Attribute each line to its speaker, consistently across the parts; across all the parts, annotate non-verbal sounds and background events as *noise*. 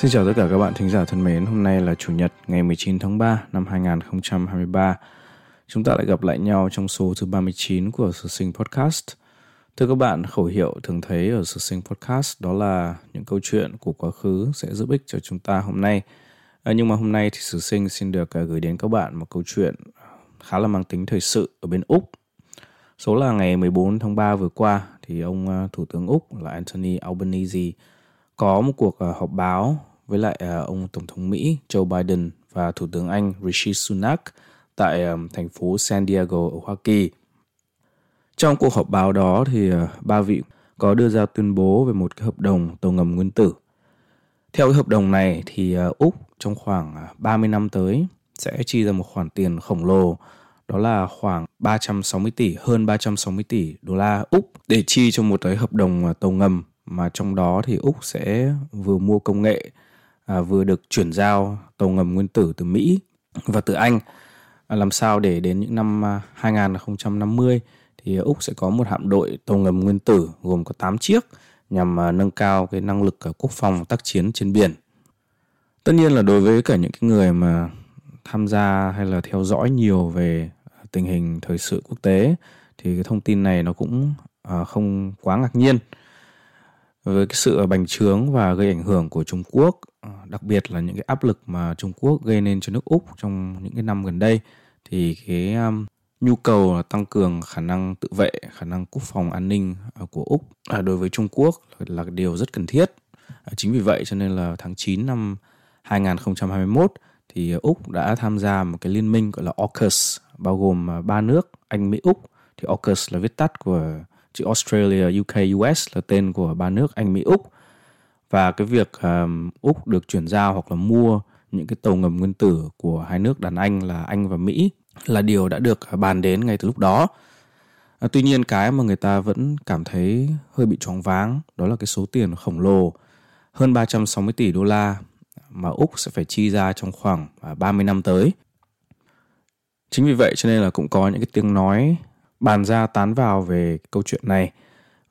Speaker 1: Xin chào tất cả các bạn thính giả thân mến, hôm nay là Chủ nhật ngày 19 tháng 3 năm 2023. Chúng ta lại gặp lại nhau trong số thứ 39 của Sử Sinh Podcast. Thưa các bạn, khẩu hiệu thường thấy ở Sử Sinh Podcast đó là những câu chuyện của quá khứ sẽ giúp ích cho chúng ta hôm nay. À, nhưng mà hôm nay thì Sử Sinh xin được à, gửi đến các bạn một câu chuyện khá là mang tính thời sự ở bên Úc. Số là ngày 14 tháng 3 vừa qua thì ông à, Thủ tướng Úc là Anthony Albanese có một cuộc à, họp báo với lại à, ông Tổng thống Mỹ Joe Biden và Thủ tướng Anh Rishi Sunak tại à, thành phố San Diego ở Hoa Kỳ. Trong cuộc họp báo đó thì à, ba vị có đưa ra tuyên bố về một cái hợp đồng tàu ngầm nguyên tử. Theo cái hợp đồng này thì Úc trong khoảng 30 năm tới sẽ chi ra một khoản tiền khổng lồ đó là khoảng 360 tỷ, hơn 360 tỷ đô la Úc để chi cho một cái hợp đồng tàu ngầm mà trong đó thì Úc sẽ vừa mua công nghệ à, vừa được chuyển giao tàu ngầm nguyên tử từ Mỹ và từ Anh à, làm sao để đến những năm à, 2050 thì Úc sẽ có một hạm đội tàu ngầm nguyên tử gồm có 8 chiếc nhằm à, nâng cao cái năng lực à, quốc phòng tác chiến trên biển. Tất nhiên là đối với cả những cái người mà tham gia hay là theo dõi nhiều về tình hình thời sự quốc tế thì cái thông tin này nó cũng à, không quá ngạc nhiên với cái sự bành trướng và gây ảnh hưởng của Trung Quốc, Ờ, đặc biệt là những cái áp lực mà Trung Quốc gây nên cho nước Úc trong những cái năm gần đây thì cái um, nhu cầu tăng cường khả năng tự vệ, khả năng quốc phòng an ninh ờ, của Úc à, đối với Trung Quốc là, điều rất cần thiết. Ờ, chính vì vậy cho nên là tháng 9 năm 2021 thì Úc đã tham gia một cái liên minh gọi là AUKUS bao gồm à, ba nước Anh, Mỹ, Úc. Thì AUKUS là viết tắt của chữ Australia, UK, US là tên của ba nước Anh, Mỹ, Úc và cái việc um, Úc được chuyển giao hoặc là mua những cái tàu ngầm nguyên tử của hai nước đàn Anh là Anh và Mỹ là điều đã được à, bàn đến ngay từ lúc đó. À, tuy nhiên cái mà người ta vẫn cảm thấy hơi bị choáng váng đó là cái số tiền khổng lồ hơn 360 tỷ đô la mà Úc sẽ phải chi ra trong khoảng à, 30 năm tới. Chính vì vậy cho nên là cũng có những cái tiếng nói bàn ra tán vào về câu chuyện này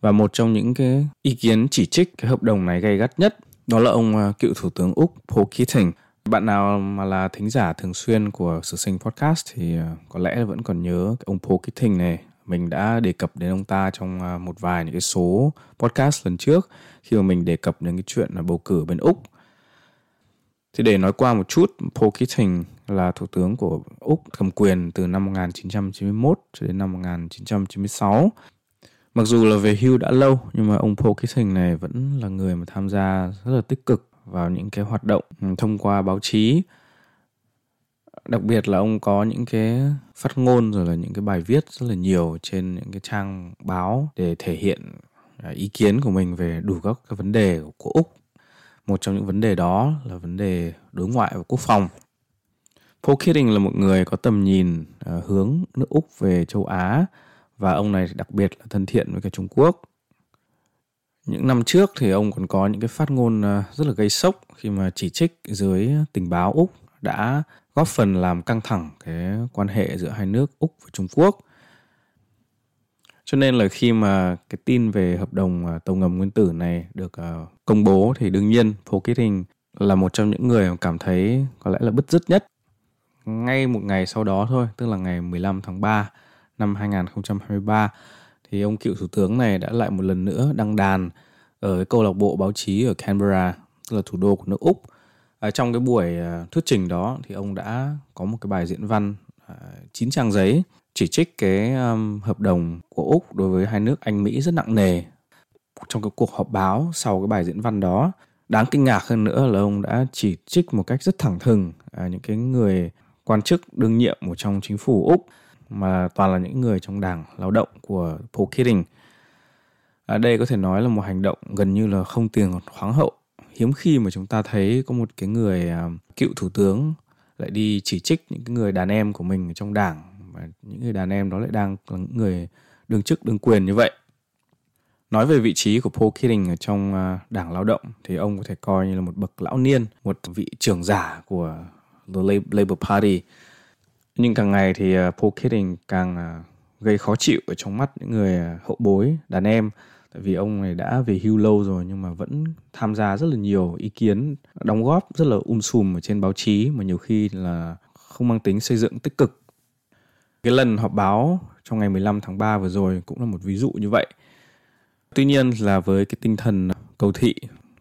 Speaker 1: và một trong những cái ý kiến chỉ trích cái hợp đồng này gay gắt nhất đó là ông à, cựu thủ tướng úc Paul Keating. Bạn nào mà là thính giả thường xuyên của sự sinh podcast thì à, có lẽ vẫn còn nhớ ông Paul Keating này. Mình đã đề cập đến ông ta trong à, một vài những cái số podcast lần trước khi mà mình đề cập đến cái chuyện là bầu cử bên úc. Thì để nói qua một chút, Paul Keating là thủ tướng của Úc cầm quyền từ năm 1991 cho đến năm 1996. Mặc dù là về hưu đã lâu, nhưng mà ông Paul Kissing này vẫn là người mà tham gia rất là tích cực vào những cái hoạt động ừ, thông qua báo chí. Đặc biệt là ông có những cái phát ngôn rồi là những cái bài viết rất là nhiều trên những cái trang báo để thể hiện à, ý kiến của mình về đủ các cái vấn đề của Úc một trong những vấn đề đó là vấn đề đối ngoại và quốc phòng. Paul Keating là một người có tầm nhìn à, hướng nước Úc về châu Á và ông này đặc biệt là thân thiện với cả Trung Quốc. Những năm trước thì ông còn có những cái phát ngôn ờ, rất là gây sốc khi mà chỉ trích dưới tình báo Úc đã góp phần làm căng thẳng cái quan hệ giữa hai nước Úc và Trung Quốc cho nên là khi mà cái tin về hợp đồng ờ, tàu ngầm nguyên tử này được ờ, công bố thì đương nhiên Paul Keating là một trong những người cảm thấy có lẽ là bứt rứt nhất. Ngay một ngày sau đó thôi, tức là ngày 15 tháng 3 năm 2023 thì ông cựu thủ tướng này đã lại một lần nữa đăng đàn ở cái câu lạc bộ báo chí ở Canberra, tức là thủ đô của nước Úc. À, trong cái buổi à, thuyết trình đó thì ông đã có một cái bài diễn văn à, chín à, trang giấy chỉ trích cái um, hợp đồng của Úc đối với hai nước Anh Mỹ rất nặng nề. Trong cái cuộc họp báo sau cái bài diễn văn đó, đáng kinh ngạc hơn nữa là ông đã chỉ trích một cách rất thẳng thừng à, những cái người quan chức đương nhiệm của trong chính phủ Úc mà toàn là những người trong đảng lao động của Paul Keating. À, đây có thể nói là một hành động gần như là không tiền khoáng hậu. Hiếm khi mà chúng ta thấy có một cái người à, cựu thủ tướng lại đi chỉ trích những cái người đàn em của mình trong đảng và những người đàn em đó lại đang là những người đương chức đương quyền như vậy nói về vị trí của Paul Keating ở trong à, đảng lao động thì ông có thể coi như là một bậc lão niên một vị trưởng giả của the Labour Party nhưng càng ngày thì à, Paul Keating càng à, gây khó chịu ở trong mắt những người à, hậu bối đàn em. Tại vì ông này đã về hưu lâu rồi nhưng mà vẫn tham gia rất là nhiều ý kiến đóng góp rất là um sùm ở trên báo chí mà nhiều khi là không mang tính xây dựng tích cực. Cái lần họp báo trong ngày 15 tháng 3 vừa rồi cũng là một ví dụ như vậy. Tuy nhiên là với cái tinh thần cầu thị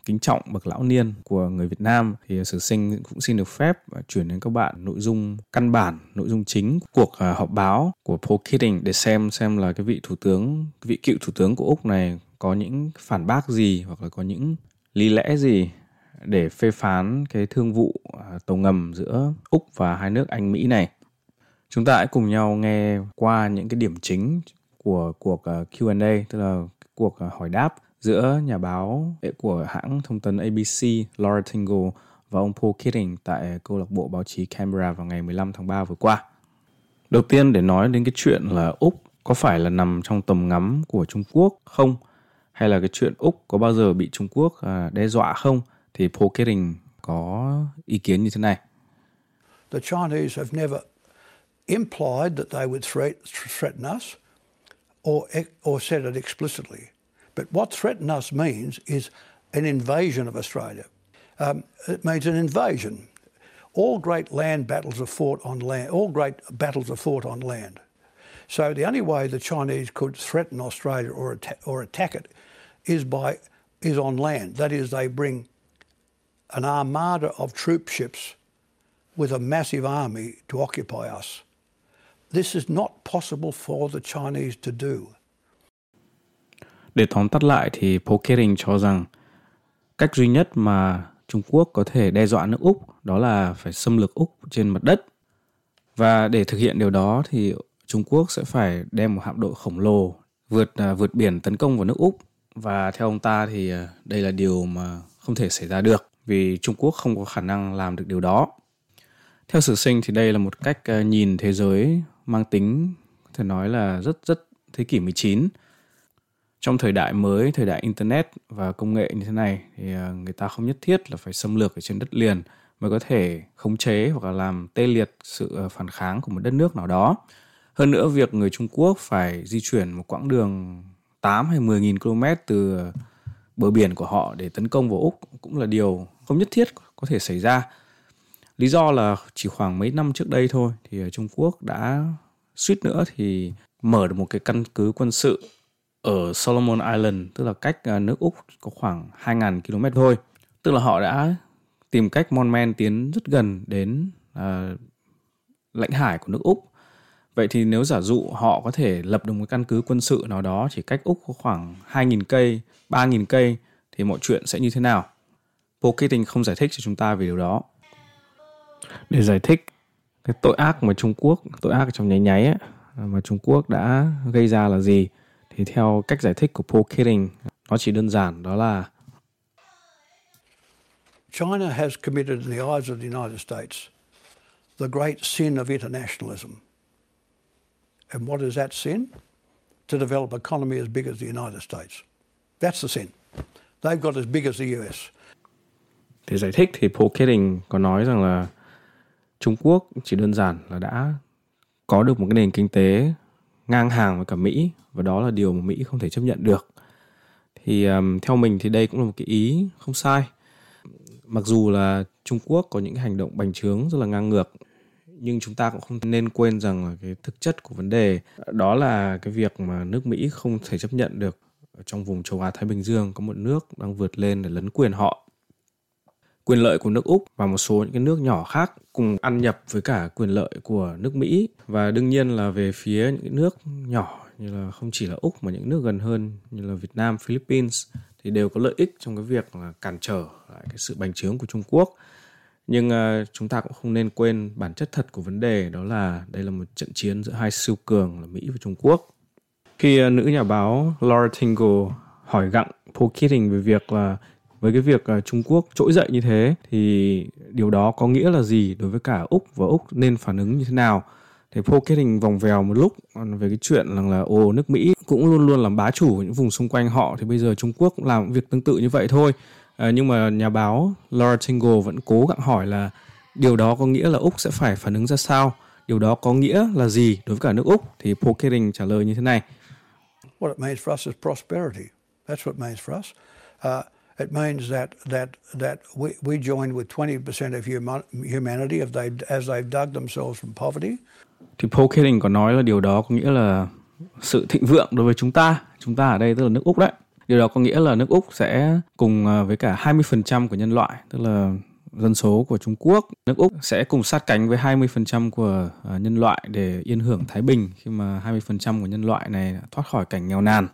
Speaker 1: kính trọng bậc lão niên của người Việt Nam thì sử sinh cũng xin được phép à, chuyển đến các bạn nội dung căn bản, nội dung chính của cuộc à, họp báo của Paul Keating để xem xem là cái vị thủ tướng, vị cựu thủ tướng của Úc này có những phản bác gì hoặc là có những lý lẽ gì để phê phán cái thương vụ à, tàu ngầm giữa Úc và hai nước Anh Mỹ này. Chúng ta hãy cùng nhau nghe qua những cái điểm chính của cuộc Q&A tức là cuộc hỏi đáp giữa nhà báo của hãng thông tấn ABC Laura Tingle và ông Paul Keating tại câu lạc bộ báo chí Canberra vào ngày 15 tháng 3 vừa qua. Đầu tiên để nói đến cái chuyện là Úc có phải là nằm trong tầm ngắm của Trung Quốc không? Hay là cái chuyện Úc có bao giờ bị Trung Quốc à, đe dọa không? Thì Paul Keating có ý kiến như thế này.
Speaker 2: The Chinese have never implied that they would threaten us or, or said it explicitly. But what threaten us means is an invasion of Australia. Um, it means an invasion. All great land battles are fought on land. All great battles are fought on land. So the only way the Chinese could threaten Australia or, or attack it is by is on land. That is, they bring an armada of troop ships with a massive army to occupy us. This is not possible for the Chinese to do.
Speaker 1: Để tóm tắt lại thì Paul cho rằng cách duy nhất mà Trung Quốc có thể đe dọa nước Úc đó là phải xâm lược Úc trên mặt đất. Và để thực hiện điều đó thì Trung Quốc sẽ phải đem một hạm đội khổng lồ vượt à, vượt biển tấn công vào nước Úc và theo ông ta thì à, đây là điều mà không thể xảy ra được vì Trung Quốc không có khả năng làm được điều đó. Theo sử sinh thì đây là một cách à, nhìn thế giới mang tính, có thể nói là rất rất thế kỷ 19 trong thời đại mới, thời đại internet và công nghệ như thế này thì à, người ta không nhất thiết là phải xâm lược ở trên đất liền mới có thể khống chế hoặc là làm tê liệt sự à, phản kháng của một đất nước nào đó hơn nữa, việc người Trung Quốc phải di chuyển một quãng đường 8 hay 10 nghìn km từ bờ biển của họ để tấn công vào Úc cũng là điều không nhất thiết có thể xảy ra. Lý do là chỉ khoảng mấy năm trước đây thôi thì à, Trung Quốc đã suýt nữa thì mở được một cái căn cứ quân sự ở Solomon Island, tức là cách à, nước Úc có khoảng 2.000 km thôi. Tức là họ đã tìm cách mon men tiến rất gần đến uh, lãnh hải của nước Úc. Vậy thì nếu giả dụ họ có thể lập được một căn cứ quân sự nào đó chỉ cách Úc có khoảng 2.000 cây, 3.000 cây thì mọi chuyện sẽ như thế nào? Pocketing không giải thích cho chúng ta về điều đó. Để giải thích cái tội ác mà Trung Quốc, tội ác trong nháy nháy ấy, mà Trung Quốc đã gây ra là gì thì theo cách giải thích của Paul Keating nó chỉ đơn giản đó là
Speaker 2: China has committed in the eyes of the United States the great sin of internationalism. And what is that sin? To develop an economy as big as the United States. That's the sin. They've got as big as the US.
Speaker 1: Để giải thích thì Paul Keating có nói rằng là Trung Quốc chỉ đơn giản là đã có được một cái nền kinh tế ngang hàng với cả Mỹ và đó là điều mà Mỹ không thể chấp nhận được. Thì um, theo mình thì đây cũng là một cái ý không sai. Mặc dù là Trung Quốc có những hành động bành trướng rất là ngang ngược nhưng chúng ta cũng không nên quên rằng là cái thực chất của vấn đề đó là cái việc mà nước Mỹ không thể chấp nhận được ở trong vùng châu Á Thái Bình Dương có một nước đang vượt lên để lấn quyền họ quyền lợi của nước Úc và một số những cái nước nhỏ khác cùng ăn nhập với cả quyền lợi của nước Mỹ và đương nhiên là về phía những nước nhỏ như là không chỉ là Úc mà những nước gần hơn như là Việt Nam, Philippines thì đều có lợi ích trong cái việc là cản trở lại cái sự bành trướng của Trung Quốc. Nhưng uh, chúng ta cũng không nên quên bản chất thật của vấn đề đó là đây là một trận chiến giữa hai siêu cường là Mỹ và Trung Quốc. Khi uh, nữ nhà báo Laura Tingle hỏi gặng Paul Keating về việc là với cái việc à, Trung Quốc trỗi dậy như thế thì điều đó có nghĩa là gì đối với cả Úc và Úc nên phản ứng như thế nào? Thì Paul Keating vòng vèo một lúc về cái chuyện rằng là ồ nước Mỹ cũng luôn luôn làm bá chủ những vùng xung quanh họ thì bây giờ Trung Quốc cũng làm việc tương tự như vậy thôi. À, nhưng mà nhà báo Laura Tingle vẫn cố gắng hỏi là điều đó có nghĩa là Úc sẽ phải phản ứng ra sao? Điều đó có nghĩa là gì đối với cả nước Úc? Thì Paul Keating trả lời như thế này.
Speaker 2: What it means for us is prosperity. That's what it means for us. Uh, it means that that that we, we joined with 20% of human, humanity if they as they've dug themselves from poverty.
Speaker 1: Thì Paul Keating có nói là điều đó có nghĩa là sự thịnh vượng đối với chúng ta. Chúng ta ở đây tức là nước Úc đấy. Điều đó có nghĩa là nước Úc sẽ cùng à, với cả 20% của nhân loại, tức là dân số của Trung Quốc, nước Úc sẽ cùng sát cánh với 20% của à, nhân loại để yên hưởng thái bình khi mà 20% của nhân loại này thoát khỏi cảnh nghèo nàn.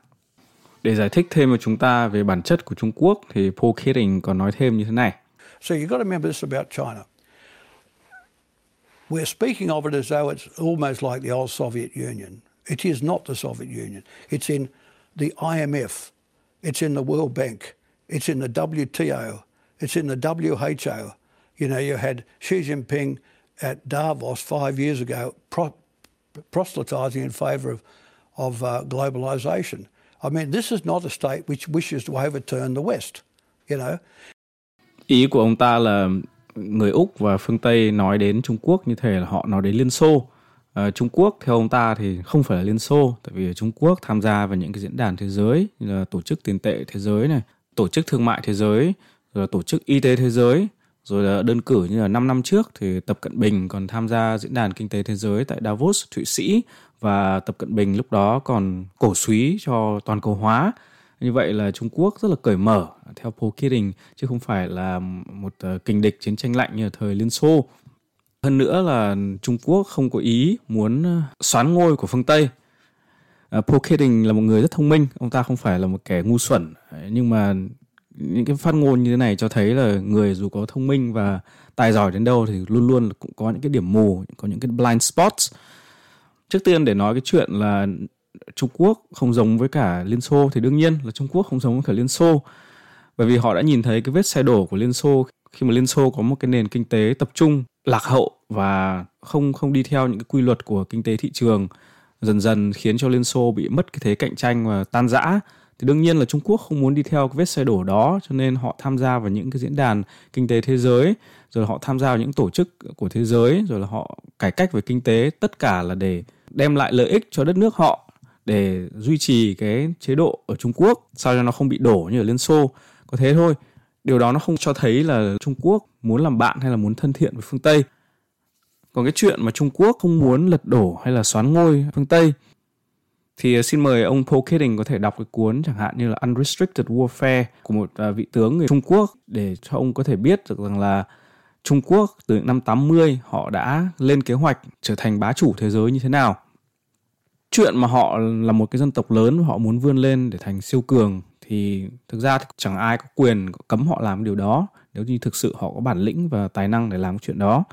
Speaker 1: Để giải thích thêm chúng ta về bản chất của Trung Quốc thì Paul Keating còn nói thêm như thế này.
Speaker 2: So you've got to remember this about China. We're speaking of it as though it's almost like the old Soviet Union. It is not the Soviet Union. It's in the IMF. It's in the World Bank. It's in the WTO. It's in the WHO. You know, you had Xi Jinping at Davos five years ago pro- proselytizing in favour of, of uh, globalisation. I mean, this is not a state which wishes to overturn the West, you know.
Speaker 1: Ý của ông ta là người Úc và phương Tây nói đến Trung Quốc như thể là họ nói đến Liên Xô. À, Trung Quốc theo ông ta thì không phải là Liên Xô, tại vì Trung Quốc tham gia vào những cái diễn đàn thế giới như là tổ chức tiền tệ thế giới này, tổ chức thương mại thế giới, rồi là tổ chức y tế thế giới, rồi là đơn cử như là 5 năm trước thì Tập Cận Bình còn tham gia diễn đàn kinh tế thế giới tại Davos, Thụy Sĩ và Tập Cận Bình lúc đó còn cổ suý cho toàn cầu hóa. Như vậy là Trung Quốc rất là cởi mở theo Paul Keating chứ không phải là một ờ, kình địch chiến tranh lạnh như ở thời Liên Xô. Hơn nữa là Trung Quốc không có ý muốn ờ, xoán ngôi của phương Tây. Ờ, Paul Keating là một người rất thông minh, ông ta không phải là một kẻ ngu xuẩn nhưng mà những cái phát ngôn như thế này cho thấy là người dù có thông minh và tài giỏi đến đâu thì luôn luôn cũng có những cái điểm mù, có những cái blind spots. Trước tiên để nói cái chuyện là Trung Quốc không giống với cả Liên Xô thì đương nhiên là Trung Quốc không giống với cả Liên Xô. Bởi vì họ đã nhìn thấy cái vết xe đổ của Liên Xô khi mà Liên Xô có một cái nền kinh tế tập trung, lạc hậu và không không đi theo những cái quy luật của kinh tế thị trường, dần dần khiến cho Liên Xô bị mất cái thế cạnh tranh và tan rã thì đương nhiên là Trung Quốc không muốn đi theo cái vết xe đổ đó, cho nên họ tham gia vào những cái diễn đàn kinh tế thế giới, rồi họ tham gia vào những tổ chức của thế giới, rồi là họ cải cách về kinh tế, tất cả là để đem lại lợi ích cho đất nước họ để duy trì cái chế độ ở Trung Quốc, sao cho nó không bị đổ như ở Liên Xô có thế thôi, điều đó nó không cho thấy là Trung Quốc muốn làm bạn hay là muốn thân thiện với phương Tây còn cái chuyện mà Trung Quốc không muốn lật đổ hay là xoán ngôi phương Tây, thì ờ, xin mời ông Paul Keating có thể đọc cái cuốn chẳng hạn như là Unrestricted Warfare của một ờ, vị tướng người Trung Quốc để cho ông có thể biết được rằng là Trung Quốc từ những năm 80 họ đã lên kế hoạch trở thành bá chủ thế giới như thế nào. Chuyện mà họ là một cái dân tộc lớn họ muốn vươn lên để thành siêu cường thì thực ra thì chẳng ai có quyền cấm họ làm điều đó nếu như thực sự họ có bản lĩnh và tài năng để làm chuyện đó.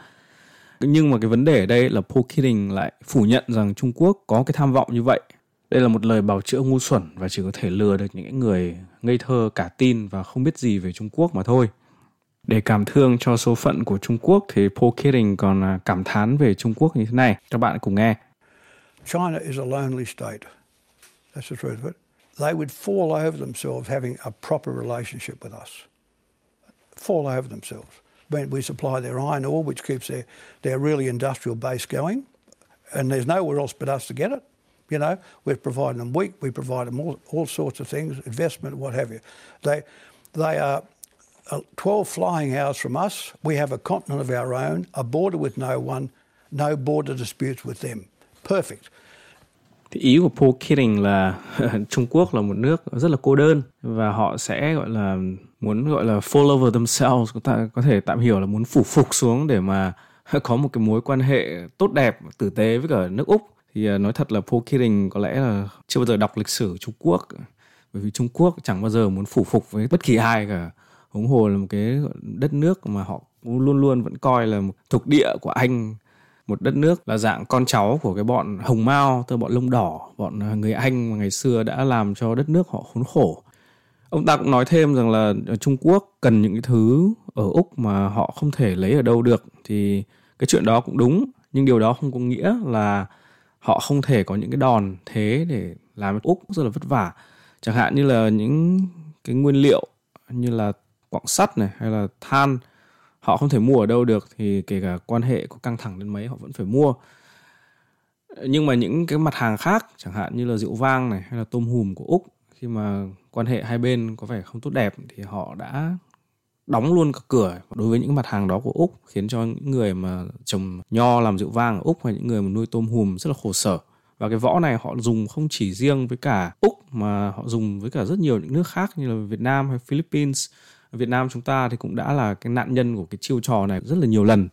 Speaker 1: Nhưng mà cái vấn đề ở đây là Paul Keating lại phủ nhận rằng Trung Quốc có cái tham vọng như vậy đây là một lời bào chữa ngu xuẩn và chỉ có thể lừa được những người ngây thơ cả tin và không biết gì về Trung Quốc mà thôi. Để cảm thương cho số phận của Trung Quốc thì Paul Keating còn à, cảm thán về Trung Quốc như thế này. Các bạn cùng nghe.
Speaker 2: China is a lonely state. That's the truth of it. They would fall over themselves having a proper relationship with us. Fall over themselves. When we supply their iron ore, which keeps their, their really industrial base going, and there's nowhere else but us to get it. You know, we're providing them wheat, we provide them all, all sorts of things, investment, what have you. They, they are uh, 12 flying hours from us. We have a continent of our own, a border with no one, no border disputes with them. Perfect.
Speaker 1: Thì ý của Paul Keating là *laughs* Trung Quốc là một nước rất là cô đơn và họ sẽ gọi là muốn gọi là fall over themselves, có thể tạm hiểu là muốn phủ phục xuống để mà *laughs* có một cái mối quan hệ tốt đẹp, tử tế với cả nước Úc. Thì à, nói thật là Paul Keating có lẽ là chưa bao giờ đọc lịch sử Trung Quốc. Bởi vì Trung Quốc chẳng bao giờ muốn phủ phục với bất kỳ ai cả. Huống hồ là một cái đất nước mà họ luôn luôn vẫn coi là một thuộc địa của Anh một đất nước là dạng con cháu của cái bọn hồng mao, tức bọn lông đỏ, bọn à, người Anh mà ngày xưa đã làm cho đất nước họ khốn khổ. Ông ta cũng nói thêm rằng là ở Trung Quốc cần những cái thứ ở Úc mà họ không thể lấy ở đâu được, thì cái chuyện đó cũng đúng, nhưng điều đó không có nghĩa là họ không thể có những cái đòn thế để làm úc rất là vất vả. Chẳng hạn như là những cái nguyên liệu như là quặng sắt này, hay là than họ không thể mua ở đâu được thì kể cả quan hệ có căng thẳng đến mấy, họ vẫn phải mua. Nhưng mà những cái mặt hàng khác, chẳng hạn như là rượu vang này hay là tôm hùm của úc, khi mà quan hệ hai bên có vẻ không tốt đẹp thì họ đã đóng luôn cả cửa. Đối với những mặt hàng đó của Úc, khiến cho những người mà trồng nho làm rượu vang ở Úc hay những người mà nuôi tôm hùm rất là khổ sở. Và cái võ này họ dùng không chỉ riêng với cả Úc mà họ dùng với cả rất nhiều những nước khác như là Việt Nam hay Philippines. Việt Nam chúng ta thì cũng đã là cái nạn nhân của cái chiêu trò này rất là nhiều lần.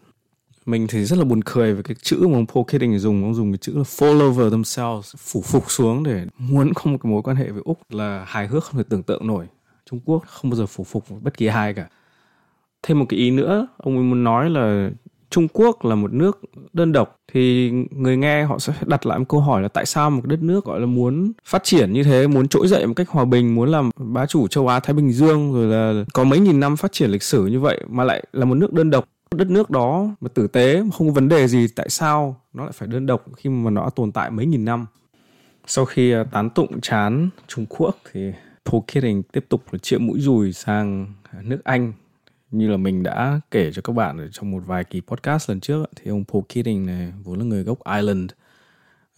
Speaker 1: Mình thì rất là buồn cười về cái chữ mà ông Paul Kidding dùng. Ông dùng cái chữ là fall over themselves phủ phục xuống để muốn có một cái mối quan hệ với Úc là hài hước không thể tưởng tượng nổi. Trung Quốc không bao giờ phủ phục bất kỳ ai cả. Thêm một cái ý nữa, ông ấy muốn nói là Trung Quốc là một nước đơn độc thì người nghe họ sẽ đặt lại một câu hỏi là tại sao một đất nước gọi là muốn phát triển như thế, muốn trỗi dậy một cách hòa bình, muốn làm bá chủ châu Á Thái Bình Dương rồi là có mấy nghìn năm phát triển lịch sử như vậy mà lại là một nước đơn độc. Đất nước đó mà tử tế không có vấn đề gì tại sao nó lại phải đơn độc khi mà nó đã tồn tại mấy nghìn năm? Sau khi à, tán tụng chán Trung Quốc thì Paul Keating tiếp tục là chĩa mũi dùi sang nước Anh như là mình đã kể cho các bạn ở trong một vài kỳ podcast lần trước thì ông Paul Keating này vốn là người gốc Ireland.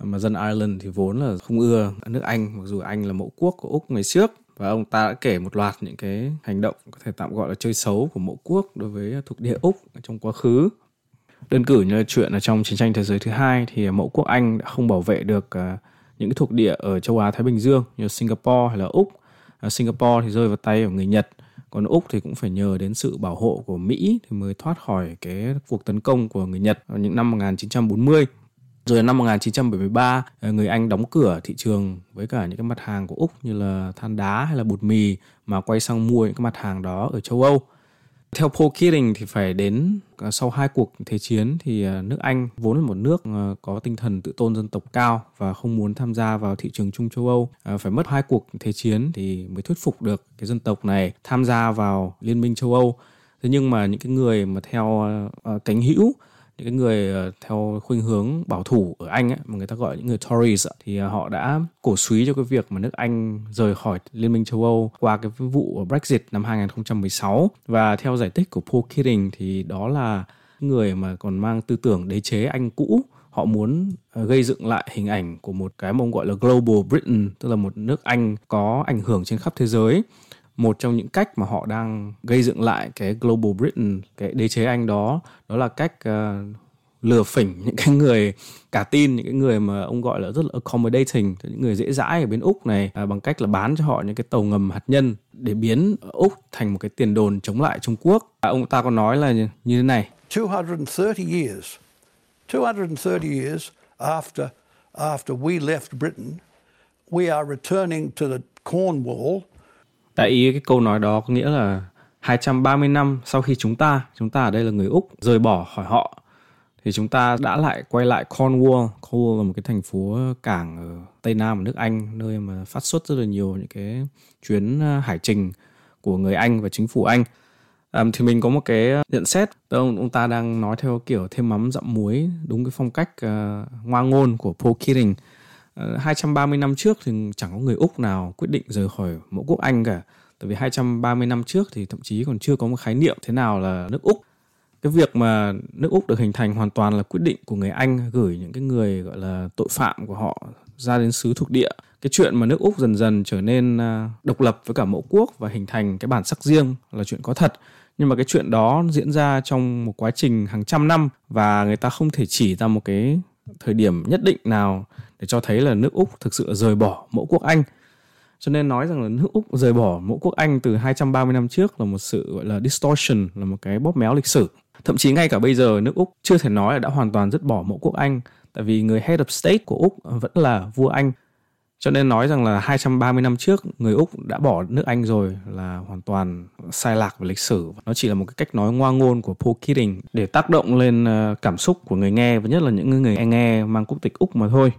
Speaker 1: Mà dân Ireland thì vốn là không ưa nước Anh, mặc dù Anh là mẫu quốc của Úc ngày trước. Và ông ta đã kể một loạt những cái hành động có thể tạm gọi là chơi xấu của mẫu quốc đối với thuộc địa Úc trong quá khứ. Đơn cử như là chuyện là trong chiến tranh thế giới thứ hai thì mẫu quốc Anh đã không bảo vệ được à, những cái thuộc địa ở châu Á Thái Bình Dương như Singapore hay là Úc. À, Singapore thì rơi vào tay của người Nhật còn Úc thì cũng phải nhờ đến sự bảo hộ của Mỹ thì mới thoát khỏi cái cuộc tấn công của người Nhật vào những năm 1940 rồi năm 1973 ờ, người Anh đóng cửa thị trường với cả những cái mặt hàng của Úc như là than đá hay là bột mì mà quay sang mua những cái mặt hàng đó ở châu Âu. Theo Paul Keating thì phải đến à, sau hai cuộc thế chiến thì à, nước Anh vốn là một nước à, có tinh thần tự tôn dân tộc cao và không muốn tham gia vào thị trường chung châu Âu. Phải mất hai cuộc thế chiến thì mới thuyết phục được cái dân tộc này tham gia vào Liên minh châu Âu. Thế nhưng mà những cái người mà theo cánh hữu những cái người ờ, theo khuynh hướng bảo thủ ở Anh ấy, mà người ta gọi những người Tories thì ờ, họ đã cổ suý cho cái việc mà nước Anh rời khỏi Liên minh châu Âu qua cái vụ Brexit năm 2016 và theo giải thích của Paul Keating thì đó là người mà còn mang tư tưởng đế chế Anh cũ. Họ muốn ờ, gây dựng lại hình ảnh của một cái mà ông gọi là Global Britain tức là một nước Anh có ảnh hưởng trên khắp thế giới một trong những cách mà họ đang gây dựng lại cái Global Britain, cái đế chế Anh đó, đó là cách uh, lừa phỉnh những cái người cả tin những cái người mà ông gọi là rất là accommodating những người dễ dãi ở bên úc này à, bằng cách là bán cho họ những cái tàu ngầm hạt nhân để biến úc thành một cái tiền đồn chống lại trung quốc. À, ông ta có nói là như, như thế này.
Speaker 2: 230 years 230 years after after we left Britain we are returning to the Cornwall
Speaker 1: Đại ý cái câu nói đó có nghĩa là 230 năm sau khi chúng ta, chúng ta ở đây là người Úc, rời bỏ khỏi họ thì chúng ta đã lại quay lại Cornwall. Cornwall là một cái thành phố cảng ở Tây Nam ở nước Anh, nơi mà phát xuất rất là nhiều những cái chuyến ờ, hải trình của người Anh và chính phủ Anh. À, thì mình có một cái nhận xét ông ông ta đang nói theo kiểu thêm mắm dặm muối đúng cái phong cách ờ, uh, ngoa ngôn của Paul Keating Ờ, 230 năm trước thì chẳng có người Úc nào quyết định rời khỏi mẫu quốc Anh cả. Tại vì 230 năm trước thì thậm chí còn chưa có một khái niệm thế nào là nước Úc. Cái việc mà nước Úc được hình thành hoàn toàn là quyết định của người Anh gửi những cái người, gọi là, tội phạm của họ ra đến xứ thuộc địa. Cái chuyện mà nước Úc dần dần trở nên à, độc lập với cả mẫu quốc và hình thành cái bản sắc riêng là chuyện có thật. Nhưng mà cái chuyện đó diễn ra trong một quá trình hàng trăm năm và người ta không thể chỉ ra một cái thời điểm nhất định nào để cho thấy là nước Úc thực sự rời bỏ mẫu quốc Anh. Cho nên nói rằng là nước Úc rời bỏ mẫu quốc Anh từ 230 năm trước là một sự gọi là distortion, là một cái bóp méo lịch sử. Thậm chí ngay cả bây giờ nước Úc chưa thể nói là đã hoàn toàn dứt bỏ mẫu quốc Anh, tại vì người head of state của Úc vẫn là vua Anh. Cho nên nói rằng là 230 năm trước người Úc đã bỏ nước Anh rồi là hoàn toàn sai lạc về lịch sử. Nó chỉ là một cái cách nói ngoa ngôn của Paul Keating để tác động lên ờ, cảm xúc của người nghe và nhất là những người nghe mang quốc tịch Úc mà thôi.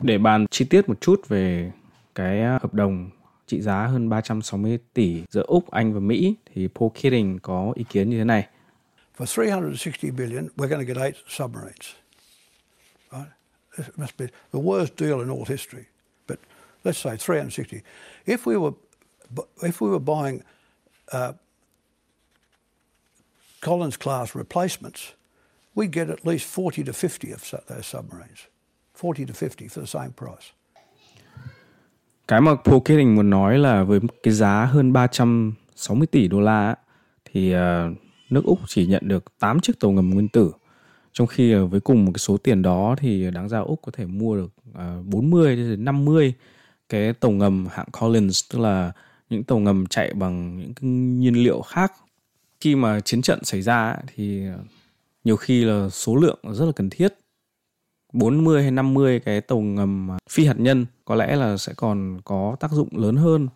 Speaker 1: Để bàn chi tiết một chút về cái à, hợp đồng trị giá hơn 360 tỷ giữa Úc, Anh và Mỹ thì Paul Keating có ý kiến như thế này.
Speaker 2: For 360 billion, we're going to get eight submarines. Right? This must be the worst deal in all history. But let's say 360. If we were if we were buying uh, Collins class replacements, we'd get at least 40 to 50 of those submarines. 40 to 50 for the same price.
Speaker 1: cái mà Paul Keating muốn nói là với cái giá hơn 360 tỷ đô la thì ờ, nước Úc chỉ nhận được 8 chiếc tàu ngầm nguyên tử. Trong khi ờ, với cùng một cái số tiền đó thì đáng ra Úc có thể mua được ờ, 40 đến 50 cái tàu ngầm hạng Collins, tức là những tàu ngầm chạy bằng những cái nhiên liệu khác. Khi mà chiến trận xảy ra thì nhiều khi là số lượng rất là cần thiết. 40 hay 50 cái tàu ngầm phi hạt nhân có lẽ là sẽ còn có tác dụng lớn hơn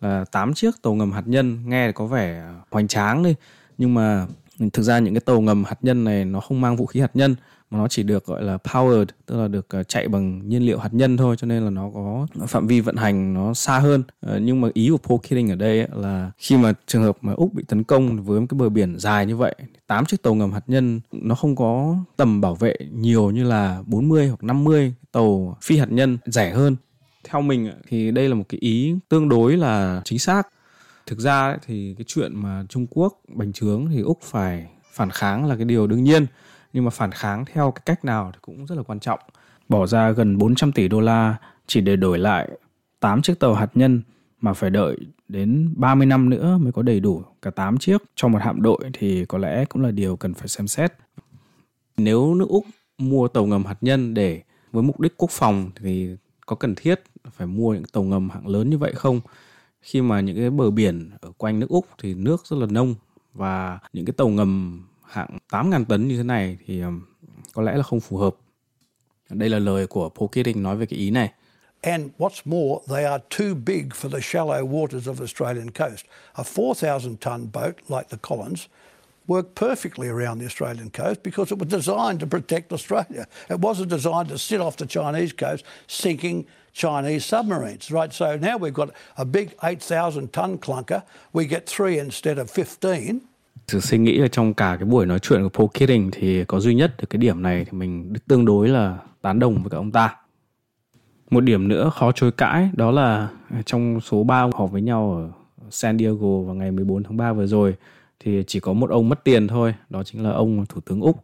Speaker 1: là 8 chiếc tàu ngầm hạt nhân, nghe có vẻ hoành tráng đi. Nhưng mà thực ra những cái tàu ngầm hạt nhân này nó không mang vũ khí hạt nhân mà nó chỉ được, gọi là, powered, tức là được à, chạy bằng nhiên liệu hạt nhân thôi, cho nên là nó có phạm vi vận hành nó xa hơn. Ờ, nhưng mà ý của Paul Keating ở đây là khi mà trường hợp mà úc bị tấn công với một cái bờ biển dài như vậy, tám chiếc tàu ngầm hạt nhân nó không có tầm bảo vệ nhiều như là 40 hoặc 50 tàu phi hạt nhân rẻ hơn. Theo mình thì đây là một cái ý tương đối là chính xác. Thực ra thì cái chuyện mà Trung Quốc bành trướng thì Úc phải phản kháng là cái điều đương nhiên nhưng mà phản kháng theo cái cách nào thì cũng rất là quan trọng. Bỏ ra gần 400 tỷ đô la chỉ để đổi lại 8 chiếc tàu hạt nhân mà phải đợi đến 30 năm nữa mới có đầy đủ cả 8 chiếc trong một hạm đội thì có lẽ cũng là điều cần phải xem xét. Nếu nước Úc mua tàu ngầm hạt nhân để với mục đích quốc phòng thì có cần thiết phải mua những tàu ngầm hạng lớn như vậy không? Khi mà những cái bờ biển ở quanh nước Úc thì nước rất là nông và những cái tàu ngầm hạng 8.000 tấn như thế này thì có lẽ là không phù hợp. Đây là lời của Paul Keating nói về cái ý này.
Speaker 2: And what's more, they are too big for the shallow waters of the Australian coast. A 4,000 ton boat like the Collins worked perfectly around the Australian coast because it was designed to protect Australia. It wasn't designed to sit off the Chinese coast sinking Chinese submarines, right? So now we've got a big 8,000 ton clunker. We get three instead of 15
Speaker 1: Sự suy nghĩ là trong cả cái buổi nói chuyện của Paul Keating thì có duy nhất được cái điểm này thì mình tương đối là tán đồng với cả ông ta. Một điểm nữa khó chối cãi đó là trong số 3 ông họp với nhau ở San Diego vào ngày 14 tháng 3 vừa rồi thì chỉ có một ông mất tiền thôi, đó chính là ông Thủ tướng Úc.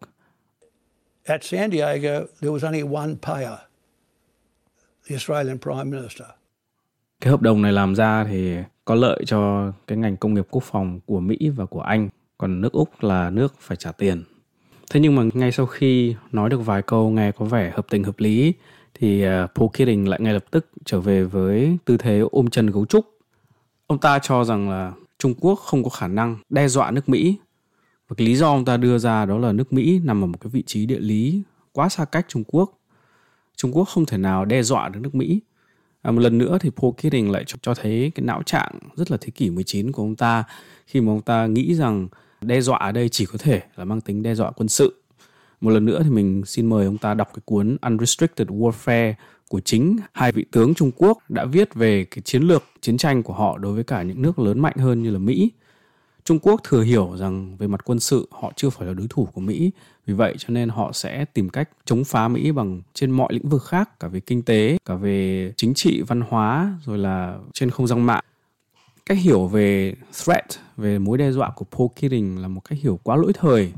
Speaker 2: At San Diego, there was only one payer, the Australian Prime Minister.
Speaker 1: Cái hợp đồng này làm ra thì có lợi cho cái ngành công nghiệp quốc phòng của Mỹ và của Anh còn nước Úc là nước phải trả tiền. Thế nhưng mà ngay sau khi nói được vài câu nghe có vẻ hợp tình hợp lý, thì à, Paul Keating lại ngay lập tức trở về với tư thế ôm chân gấu trúc. Ông ta cho rằng là Trung Quốc không có khả năng đe dọa nước Mỹ. Và cái lý do ông ta đưa ra đó là nước Mỹ nằm ở một cái vị trí địa lý quá xa cách Trung Quốc. Trung Quốc không thể nào đe dọa được nước Mỹ. À, một lần nữa thì Paul Keating lại cho, cho thấy cái não trạng rất là thế kỷ 19 của ông ta khi mà ông ta nghĩ rằng đe dọa ở đây chỉ có thể là mang tính đe dọa quân sự. Một lần nữa thì mình xin mời ông ta đọc cái cuốn Unrestricted Warfare của chính hai vị tướng Trung Quốc đã viết về cái chiến lược chiến tranh của họ đối với cả những nước lớn mạnh hơn như là Mỹ. Trung Quốc thừa hiểu rằng về mặt quân sự họ chưa phải là đối thủ của Mỹ, vì vậy cho nên họ sẽ tìm cách chống phá Mỹ bằng trên mọi lĩnh vực khác, cả về kinh tế, cả về chính trị, văn hóa, rồi là trên không gian mạng cách hiểu về threat, về mối đe dọa của Paul Keating là một cách hiểu quá lỗi thời.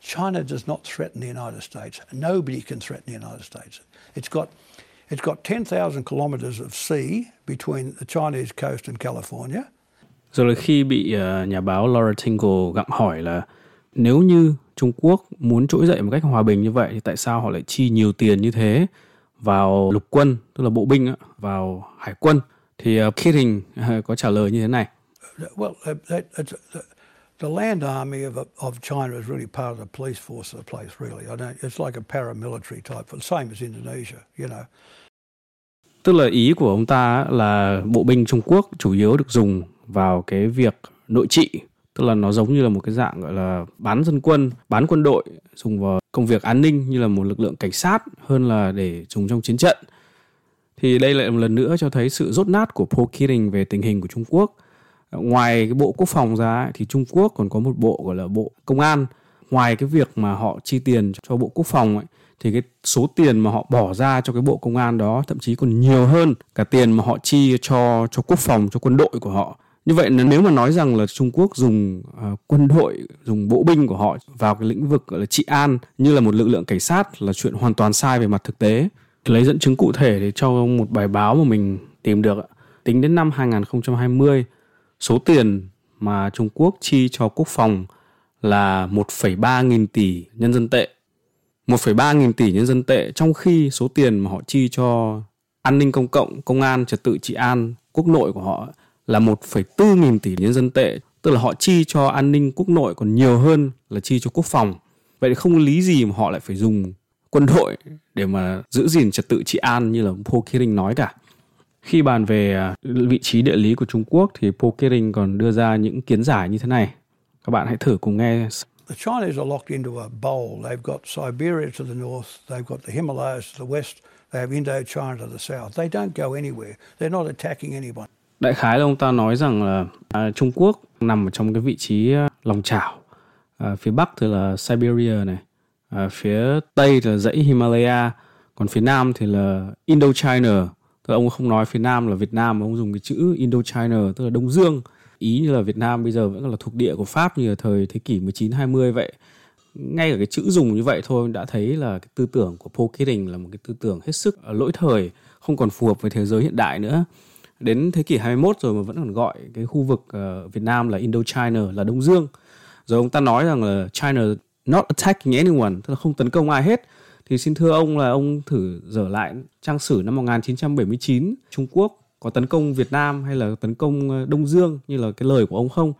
Speaker 2: China does not threaten the United States. Nobody can threaten the United States. It's got it's got 10,000 kilometers of sea between the Chinese coast and California.
Speaker 1: Rồi là khi bị uh, nhà báo Laura Tingle gặng hỏi là nếu như Trung Quốc muốn trỗi dậy một cách hòa bình như vậy thì tại sao họ lại chi nhiều tiền như thế vào lục quân, tức là bộ binh, vào hải quân thì uh, Keating uh, có trả lời như thế này.
Speaker 2: Well, that, that's, the land army of, of China is really part of the police force of the place, really. I don't, it's like a paramilitary type, same as Indonesia, you know.
Speaker 1: Tức là ý của ông ta là bộ binh Trung Quốc chủ yếu được dùng vào cái việc nội trị, tức là nó giống như là một cái dạng gọi là bán dân quân, bán quân đội, dùng vào công việc an ninh như là một lực lượng cảnh sát hơn là để dùng trong chiến trận. Thì đây lại một lần nữa cho thấy sự rốt nát của Paul Keating về tình hình của Trung Quốc. Ngoài cái bộ quốc phòng ra thì Trung Quốc còn có một bộ gọi là bộ công an. Ngoài cái việc mà họ chi tiền cho bộ quốc phòng ấy, thì cái số tiền mà họ bỏ ra cho cái bộ công an đó thậm chí còn nhiều hơn cả tiền mà họ chi cho cho quốc phòng cho quân đội của họ như vậy nếu mà nói rằng là Trung Quốc dùng uh, quân đội dùng bộ binh của họ vào cái lĩnh vực gọi là trị an như là một lực lượng cảnh sát là chuyện hoàn toàn sai về mặt thực tế lấy dẫn chứng cụ thể để cho một bài báo mà mình tìm được tính đến năm 2020 số tiền mà Trung Quốc chi cho quốc phòng là 1,3 nghìn tỷ nhân dân tệ. 1,3 nghìn tỷ nhân dân tệ trong khi số tiền mà họ chi cho an ninh công cộng, công an, trật tự trị an, quốc nội của họ là 1,4 nghìn tỷ nhân dân tệ. Tức là họ chi cho an ninh quốc nội còn nhiều hơn là chi cho quốc phòng. Vậy thì không lý gì mà họ lại phải dùng quân đội để mà giữ gìn trật tự trị an như là Paul Keating nói cả. Khi bàn về à, vị trí địa lý của Trung Quốc thì Paul Keating còn đưa ra những kiến giải như thế này. Các bạn hãy thử cùng nghe.
Speaker 2: The Chinese are locked into a bowl. They've got Siberia to the north, they've got the Himalayas to the west, they have Indochina to the south. They don't go anywhere. They're not attacking anyone.
Speaker 1: Đại khái là ông ta nói rằng là à, Trung Quốc nằm ở trong cái vị trí à, lòng chảo. À, phía bắc thì là Siberia này, à, phía tây là dãy Himalaya, còn phía nam thì là Indochina. Tức là ông không nói phía nam là Việt Nam mà ông dùng cái chữ Indochina tức là Đông Dương. Ý như là Việt Nam bây giờ vẫn là thuộc địa của Pháp như là thời thế kỷ 19 20 vậy. Ngay ở cái chữ dùng như vậy thôi đã thấy là cái tư tưởng của Paul Keating là một cái tư tưởng hết sức à, lỗi thời, không còn phù hợp với thế giới hiện đại nữa đến thế kỷ 21 rồi mà vẫn còn gọi cái khu vực uh, Việt Nam là Indochina là Đông Dương. Rồi ông ta nói rằng là China not attacking anyone, tức là không tấn công ai hết. Thì xin thưa ông là ông thử dở lại trang sử năm 1979 Trung Quốc có tấn công Việt Nam hay là tấn công ờ, Đông Dương như là cái lời của ông không?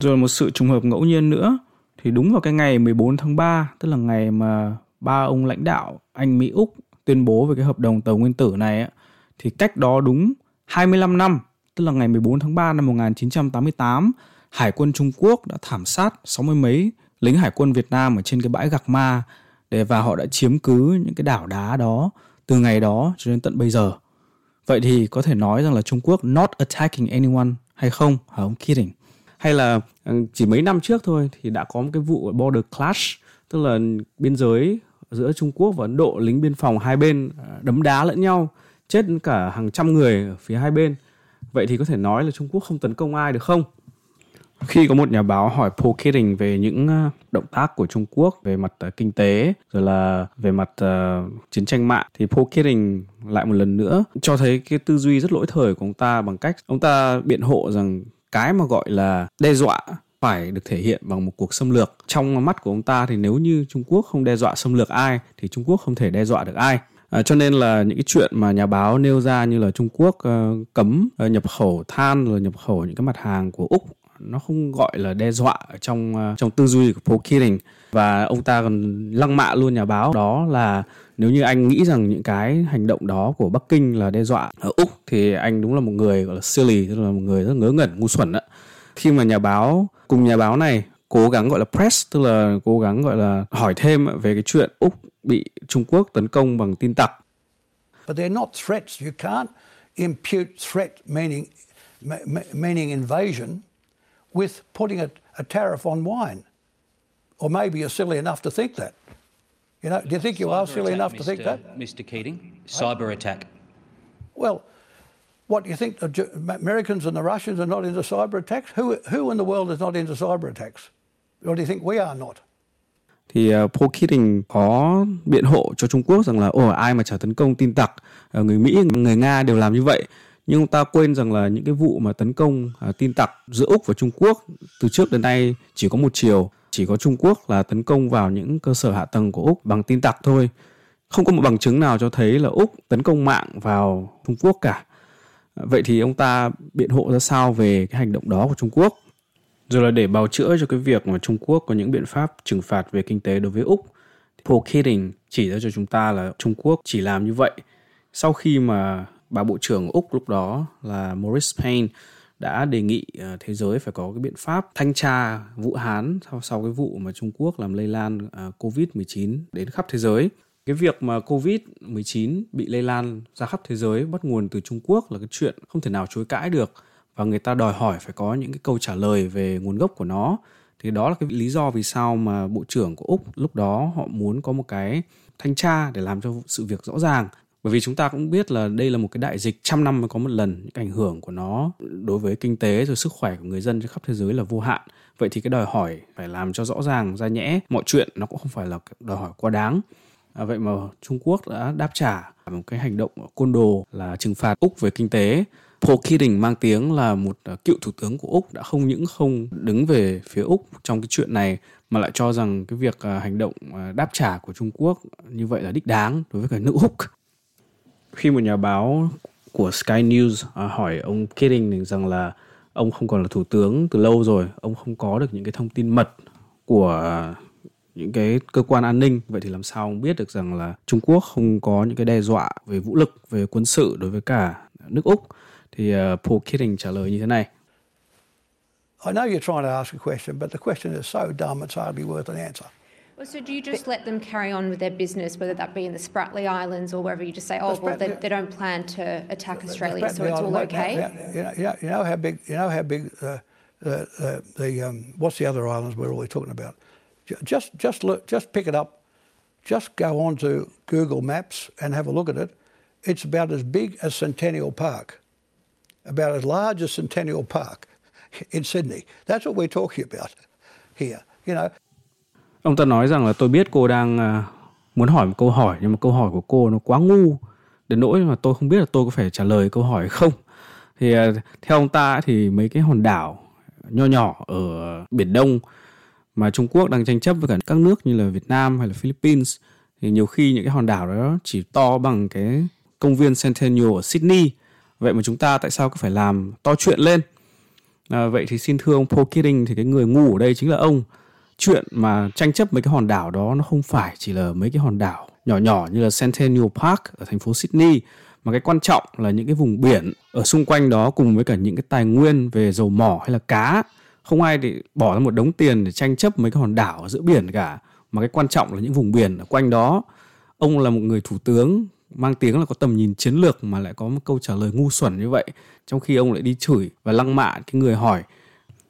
Speaker 1: Rồi một sự trùng hợp ngẫu nhiên nữa thì đúng vào cái ngày 14 tháng 3, tức là ngày mà ba ông lãnh đạo Anh Mỹ Úc tuyên bố về cái hợp đồng tàu nguyên tử này ấy, thì cách đó đúng 25 năm, tức là ngày 14 tháng 3 năm 1988, Hải quân Trung Quốc đã thảm sát sáu mươi mấy lính hải quân Việt Nam ở trên cái bãi Gạc Ma để và họ đã chiếm cứ những cái đảo đá đó từ ngày đó cho đến tận bây giờ. Vậy thì có thể nói rằng là Trung Quốc not attacking anyone hay không hả ông kidding? Hay là ừ, chỉ mấy năm trước thôi thì đã có một cái vụ border clash tức là biên giới giữa Trung Quốc và Ấn Độ lính biên phòng hai bên à, đấm đá lẫn nhau chết cả hàng trăm người ở phía hai bên. Vậy thì có thể nói là Trung Quốc không tấn công ai được không? Khi có một nhà báo hỏi Paul Keating về những ờ, động tác của Trung Quốc về mặt ờ, kinh tế rồi là về mặt uh, chiến tranh mạng thì Paul Keating lại một lần nữa cho thấy cái tư duy rất lỗi thời của ông ta bằng cách ông ta biện hộ rằng cái mà gọi là đe dọa phải được thể hiện bằng một cuộc xâm lược. Trong mắt của ông ta thì nếu như Trung Quốc không đe dọa xâm lược ai thì Trung Quốc không thể đe dọa được ai. À, cho nên là những cái chuyện mà nhà báo nêu ra như là Trung Quốc uh, cấm uh, nhập khẩu than rồi nhập khẩu những cái mặt hàng của Úc nó không gọi là đe dọa ở trong uh, trong tư duy của Paul Keating. Và ông ta còn lăng mạ luôn nhà báo. Đó là nếu như anh nghĩ rằng những cái hành động đó của Bắc Kinh là đe dọa ở Úc thì anh đúng là một người gọi là silly tức là một người rất ngớ ngẩn ngu xuẩn đó. Khi mà nhà báo cùng nhà báo này cố gắng gọi là press tức là cố gắng gọi là hỏi thêm về cái chuyện Úc bị Trung Quốc tấn công bằng tin tặc.
Speaker 2: But they're not threats. You can't impute threat meaning meaning invasion with putting a, a tariff on wine. Or maybe you're silly enough to think that. You know, do you think you Cyber are silly attack, enough to Mr. think that?
Speaker 3: Mr. Keating, cyber attack.
Speaker 2: Well, what do you think the Americans and the Russians are not into cyber attacks? Who, who in the world is not into cyber attacks? Or do you think we are not?
Speaker 1: thì uh, Paul Keating có biện hộ cho Trung Quốc rằng là ồ ai mà chả tấn công tin tặc uh, người Mỹ người Nga đều làm như vậy. Nhưng ông ta quên rằng là những cái vụ mà tấn công uh, tin tặc giữa Úc và Trung Quốc từ trước đến nay chỉ có một chiều chỉ có Trung Quốc là tấn công vào những cơ sở hạ tầng của Úc bằng tin tặc thôi. Không có một bằng chứng nào cho thấy là Úc tấn công mạng vào Trung Quốc cả. Vậy thì ông ta biện hộ ra sao về cái hành động đó của Trung Quốc? Rồi là để bào chữa cho cái việc mà Trung Quốc có những biện pháp trừng phạt về kinh tế đối với Úc. Paul Keating chỉ ra cho chúng ta là Trung Quốc chỉ làm như vậy sau khi mà bà bộ trưởng Úc lúc đó là Maurice Payne đã đề nghị ờ, thế giới phải có cái biện pháp thanh tra Vũ Hán sau, sau cái vụ mà Trung Quốc làm lây lan ờ, COVID-19 đến khắp thế giới. Cái việc mà COVID-19 bị lây lan ra khắp thế giới bắt nguồn từ Trung Quốc là cái chuyện không thể nào chối cãi được và người ta đòi hỏi phải có những cái câu trả lời về nguồn gốc của nó. Thì đó là cái lý do vì sao mà bộ trưởng của úc lúc đó họ muốn có một cái thanh tra để làm cho sự việc rõ ràng. Bởi vì chúng ta cũng biết là đây là một cái đại dịch trăm năm mới có một lần những ảnh hưởng của nó đối với kinh tế rồi sức khỏe của người dân trên khắp thế giới là vô hạn. Vậy thì cái đòi hỏi phải làm cho rõ ràng ra nhẽ mọi chuyện nó cũng không phải là đòi hỏi quá đáng. À, vậy mà Trung Quốc đã đáp trả một cái hành động côn đồ là trừng phạt Úc về kinh tế. Paul Keating mang tiếng là một ờ, cựu thủ tướng của Úc đã không những không đứng về phía Úc trong cái chuyện này mà lại cho rằng cái việc ờ, hành động ờ, đáp trả của Trung Quốc như vậy là đích đáng đối với cả nước Úc. Khi một nhà báo của Sky News hỏi ông Keating rằng là ông không còn là thủ tướng từ lâu rồi, ông không có được những cái thông tin mật của những cái cơ quan an ninh vậy thì làm sao ông biết được rằng là Trung Quốc không có những cái đe dọa về vũ lực về quân sự đối với cả nước Úc thì uh, Paul Keating trả lời như thế này
Speaker 2: I know you're trying to ask a question, but the question is so dumb it's hardly worth an answer.
Speaker 4: Well, so do you just let them carry on with their business, whether that be in the Spratly Islands or wherever you just say, oh, well, they, they don't plan to attack Australia, so it's all okay?
Speaker 2: You know, you know, you know how big, you know how big uh, uh, uh, the, um, what's the other islands we're always talking about? Just, just look, just pick it up. Just go on to Google Maps and have a look at it. It's about as big as Centennial Park, about as large as Centennial Park in Sydney. That's what we're talking about here. You know.
Speaker 1: Ông ta nói rằng là tôi biết cô đang à, muốn hỏi một câu hỏi, nhưng mà câu hỏi của cô nó quá ngu đến nỗi mà tôi không biết là tôi có phải trả lời câu hỏi không. Thì à, theo ông ta thì mấy cái hòn đảo nho nhỏ ở biển Đông mà Trung Quốc đang tranh chấp với cả các nước như là Việt Nam hay là Philippines, thì nhiều khi những cái hòn đảo đó chỉ to bằng cái công viên Centennial ở Sydney vậy mà chúng ta tại sao cứ phải làm to chuyện lên? À, vậy thì xin thưa ông Paul Keating thì cái người ngu ở đây chính là ông. Chuyện mà tranh chấp mấy cái hòn đảo đó nó không phải chỉ là mấy cái hòn đảo nhỏ nhỏ như là Centennial Park ở thành phố Sydney mà cái quan trọng là những cái vùng biển ở xung quanh đó cùng với cả những cái tài nguyên về dầu mỏ hay là cá. Không ai để bỏ ra một đống tiền để tranh chấp mấy cái hòn đảo ở giữa biển cả mà cái quan trọng là những vùng biển ở quanh đó. Ông là một người thủ tướng mang tiếng là có tầm nhìn chiến lược mà lại có một câu trả lời ngu xuẩn như vậy trong khi ông lại đi chửi và lăng mạ cái người hỏi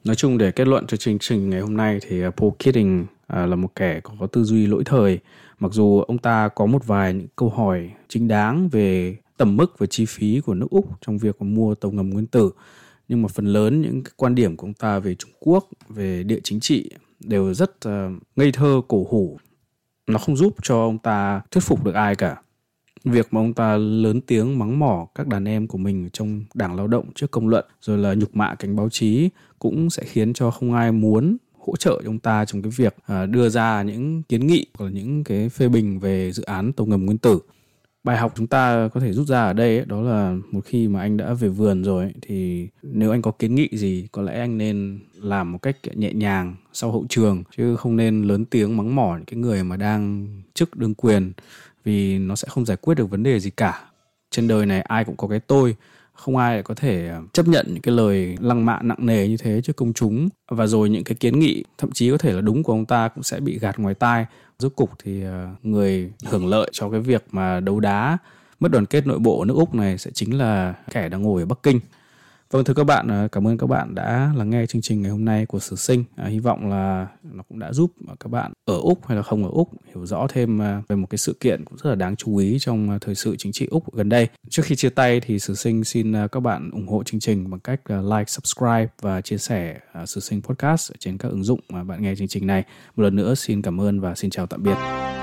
Speaker 1: nói chung để kết luận cho chương trình ngày hôm nay thì uh, Paul Keating uh, là một kẻ có tư duy lỗi thời mặc dù ông ta có một vài những câu hỏi chính đáng về tầm mức và chi phí của nước Úc trong việc mua tàu ngầm nguyên tử nhưng mà phần lớn những cái quan điểm của ông ta về Trung Quốc, về địa chính trị đều rất uh, ngây thơ cổ hủ. Nó không giúp cho ông ta thuyết phục được ai cả. Việc mà ông ta lớn tiếng mắng mỏ các đàn em của mình trong đảng lao động trước công luận rồi là nhục mạ cánh báo chí cũng sẽ khiến cho không ai muốn hỗ trợ ông ta trong cái việc à, đưa ra những kiến nghị hoặc là những cái phê bình về dự án tàu ngầm nguyên tử. Bài học chúng ta có thể rút ra ở đây ấy, đó là một khi mà anh đã về vườn rồi ấy, thì nếu anh có kiến nghị gì có lẽ anh nên làm một cách nhẹ nhàng sau hậu trường chứ không nên lớn tiếng mắng mỏ những cái người mà đang chức đương quyền vì nó sẽ không giải quyết được vấn đề gì cả. Trên đời này ai cũng có cái tôi, không ai có thể ờ, chấp nhận những cái lời lăng mạ nặng nề như thế trước công chúng. Và rồi những cái kiến nghị, thậm chí có thể là đúng của ông ta cũng sẽ bị gạt ngoài tai. Rốt cục thì ờ, người hưởng lợi cho cái việc mà đấu đá mất đoàn kết nội bộ ở nước Úc này sẽ chính là kẻ đang ngồi ở Bắc Kinh. Vâng thưa các bạn, à, cảm ơn các bạn đã lắng nghe chương trình ngày hôm nay của Sử Sinh. À, hy vọng là nó cũng đã giúp các bạn ở Úc hay là không ở Úc hiểu rõ thêm à, về một cái sự kiện cũng rất là đáng chú ý trong à, thời sự chính trị Úc gần đây. Trước khi chia tay thì Sử Sinh xin các bạn ủng hộ chương trình bằng cách like, subscribe và chia sẻ Sử Sinh Podcast trên các ứng dụng mà bạn nghe chương trình này. Một lần nữa xin cảm ơn và xin chào tạm biệt.